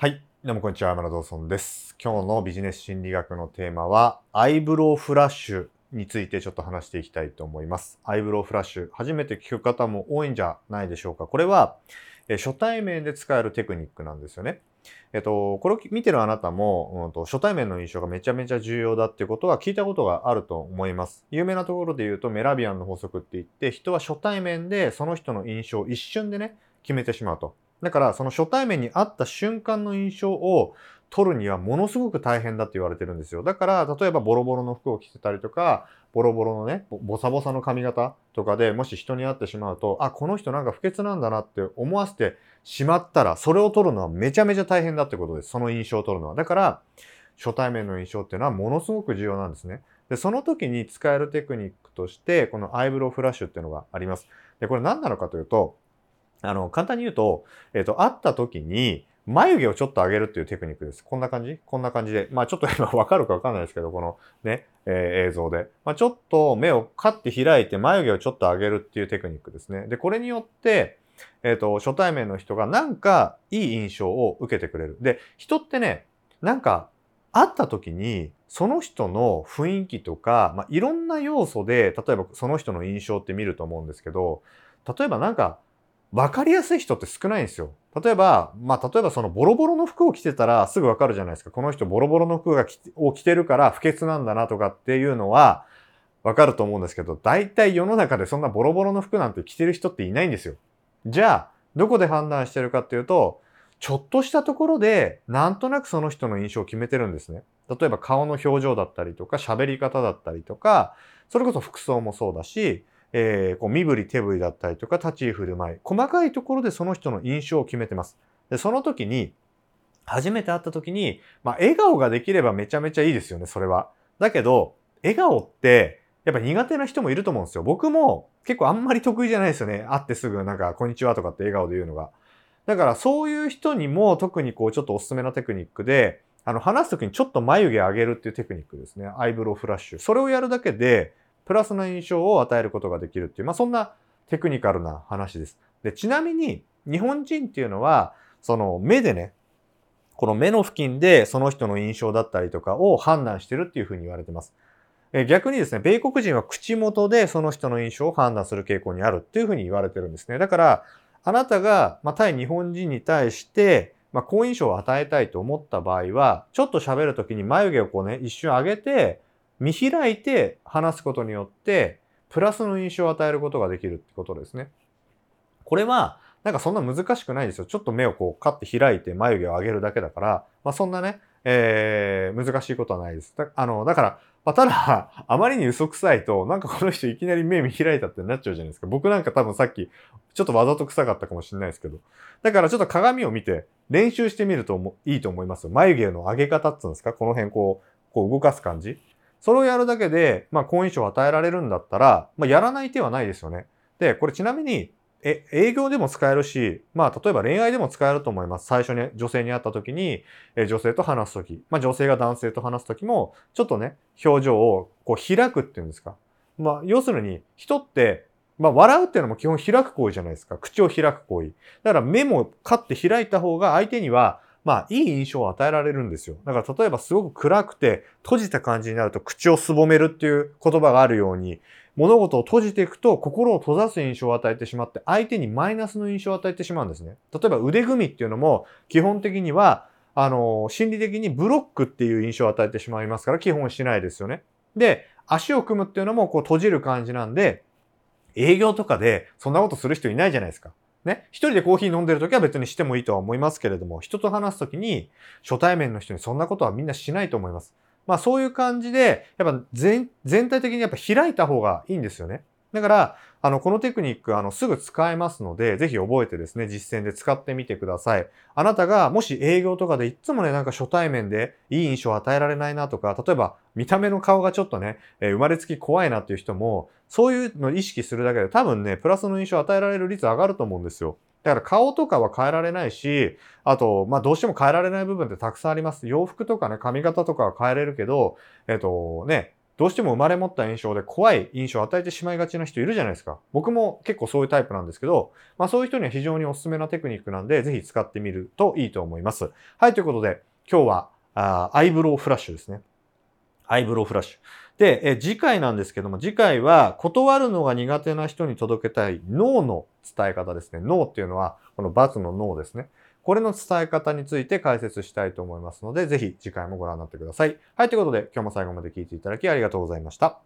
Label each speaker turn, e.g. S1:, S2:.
S1: はい。どうもこんにちは。山田道尊です。今日のビジネス心理学のテーマは、アイブロウフラッシュについてちょっと話していきたいと思います。アイブロウフラッシュ。初めて聞く方も多いんじゃないでしょうか。これは、え初対面で使えるテクニックなんですよね。えっと、これを見てるあなたも、うんと、初対面の印象がめちゃめちゃ重要だっていうことは聞いたことがあると思います。有名なところで言うと、メラビアンの法則って言って、人は初対面でその人の印象を一瞬でね、決めてしまうと。だからその初対面に会った瞬間の印象を取るにはものすごく大変だって言われてるんですよ。だから例えばボロボロの服を着てたりとか、ボロボロのね、ボサボサの髪型とかでもし人に会ってしまうと、あ、この人なんか不潔なんだなって思わせてしまったら、それを取るのはめちゃめちゃ大変だってことです。その印象を取るのは。だから、初対面の印象っていうのはものすごく重要なんですね。で、その時に使えるテクニックとして、このアイブロウフラッシュっていうのがあります。で、これ何なのかというと、あの、簡単に言うと、えっ、ー、と、会った時に、眉毛をちょっと上げるっていうテクニックです。こんな感じ？こんな感じで。まあちょっと今 わかるかわかんないですけど、このね、えー、映像で。まあちょっと目をカッて開いて眉毛をちょっと上げるっていうテクニックですね。で、これによって、えっ、ー、と、初対面の人がなんかいい印象を受けてくれる。で、人ってね、なんか会った時に、その人の雰囲気とか、まあいろんな要素で、例えばその人の印象って見ると思うんですけど、例えばなんか、分かりやすい人って少ないんですよ。例えば、まあ、例えばそのボロボロの服を着てたらすぐわかるじゃないですか。この人ボロボロの服がを着てるから不潔なんだなとかっていうのはわかると思うんですけど、大体世の中でそんなボロボロの服なんて着てる人っていないんですよ。じゃあ、どこで判断してるかっていうと、ちょっとしたところで、なんとなくその人の印象を決めてるんですね。例えば顔の表情だったりとか、喋り方だったりとか、それこそ服装もそうだし、えー、こう身振り手振りだったりとか立ち居振る舞い、細かいところでその人の印象を決めてます。で、その時に、初めて会った時に、まあ、笑顔ができればめちゃめちゃいいですよね、それは。だけど、笑顔って、やっぱ苦手な人もいると思うんですよ。僕も結構あんまり得意じゃないですよね。会ってすぐなんか、こんにちはとかって笑顔で言うのが。だからそういう人にも特にこうちょっとおすすめなテクニックで、あの話す時にちょっと眉毛上げるっていうテクニックですね。アイブロウフラッシュ。それをやるだけで、プラスな印象を与えることができるっていう、まあそんなテクニカルな話です。で、ちなみに日本人っていうのは、その目でね、この目の付近でその人の印象だったりとかを判断してるっていうふうに言われてます。え逆にですね、米国人は口元でその人の印象を判断する傾向にあるっていうふうに言われてるんですね。だから、あなたが、まあ、対日本人に対して、まあ、好印象を与えたいと思った場合は、ちょっと喋るときに眉毛をこうね、一瞬上げて、見開いて話すことによって、プラスの印象を与えることができるってことですね。これは、なんかそんな難しくないですよ。ちょっと目をこうカッて開いて眉毛を上げるだけだから、まあそんなね、えー、難しいことはないです。あの、だから、まあ、ただ、あまりに嘘くさいと、なんかこの人いきなり目見開いたってなっちゃうじゃないですか。僕なんか多分さっき、ちょっとわざと臭かったかもしれないですけど。だからちょっと鏡を見て練習してみるといいと思いますよ。眉毛の上げ方っていうんですか？この辺こう、こう動かす感じ。それをやるだけで、まあ、好印象を与えられるんだったら、まあ、やらない手はないですよね。で、これちなみに、え、営業でも使えるし、まあ、例えば恋愛でも使えると思います。最初に女性に会った時に、え女性と話す時、まあ、女性が男性と話す時も、ちょっとね、表情をこう開くっていうんですか。まあ、要するに、人って、まあ、笑うっていうのも基本開く行為じゃないですか。口を開く行為。だから目もカッて開いた方が相手には、まあ、いい印象を与えられるんですよ。だから、例えばすごく暗くて閉じた感じになると口をすぼめるっていう言葉があるように、物事を閉じていくと心を閉ざす印象を与えてしまって、相手にマイナスの印象を与えてしまうんですね。例えば腕組みっていうのも、基本的には、あの、心理的にブロックっていう印象を与えてしまいますから、基本しないですよね。で、足を組むっていうのもこう閉じる感じなんで、営業とかでそんなことする人いないじゃないですか。ね、一人でコーヒー飲んでるときは別にしてもいいとは思いますけれども、人と話すときに初対面の人にそんなことはみんなしないと思います。まあそういう感じで、やっぱ全全体的にやっぱ開いた方がいいんですよね。だから、あの、このテクニック、あの、すぐ使えますので、ぜひ覚えてですね、実践で使ってみてください。あなたが、もし営業とかでいつもね、なんか初対面でいい印象を与えられないなとか、例えば、見た目の顔がちょっとね、えー、生まれつき怖いなっていう人も、そういうのを意識するだけで多分ね、プラスの印象を与えられる率上がると思うんですよ。だから顔とかは変えられないし、あと、まあどうしても変えられない部分ってたくさんあります。洋服とかね、髪型とかは変えれるけど、えっ、とね、どうしても生まれ持った印象で怖い印象を与えてしまいがちな人いるじゃないですか。僕も結構そういうタイプなんですけど、まあそういう人には非常におすすめなテクニックなんで、ぜひ使ってみるといいと思います。はい、ということで、今日はあアイブロウフラッシュですね。アイブロウフラッシュ。で、え次回なんですけども、次回は断るのが苦手な人に届けたい脳の伝え方ですね。脳っていうのは、この×の脳ですね。これの伝え方について解説したいと思いますので、ぜひ次回もご覧になってください。はい、ということで今日も最後まで聞いていただきありがとうございました。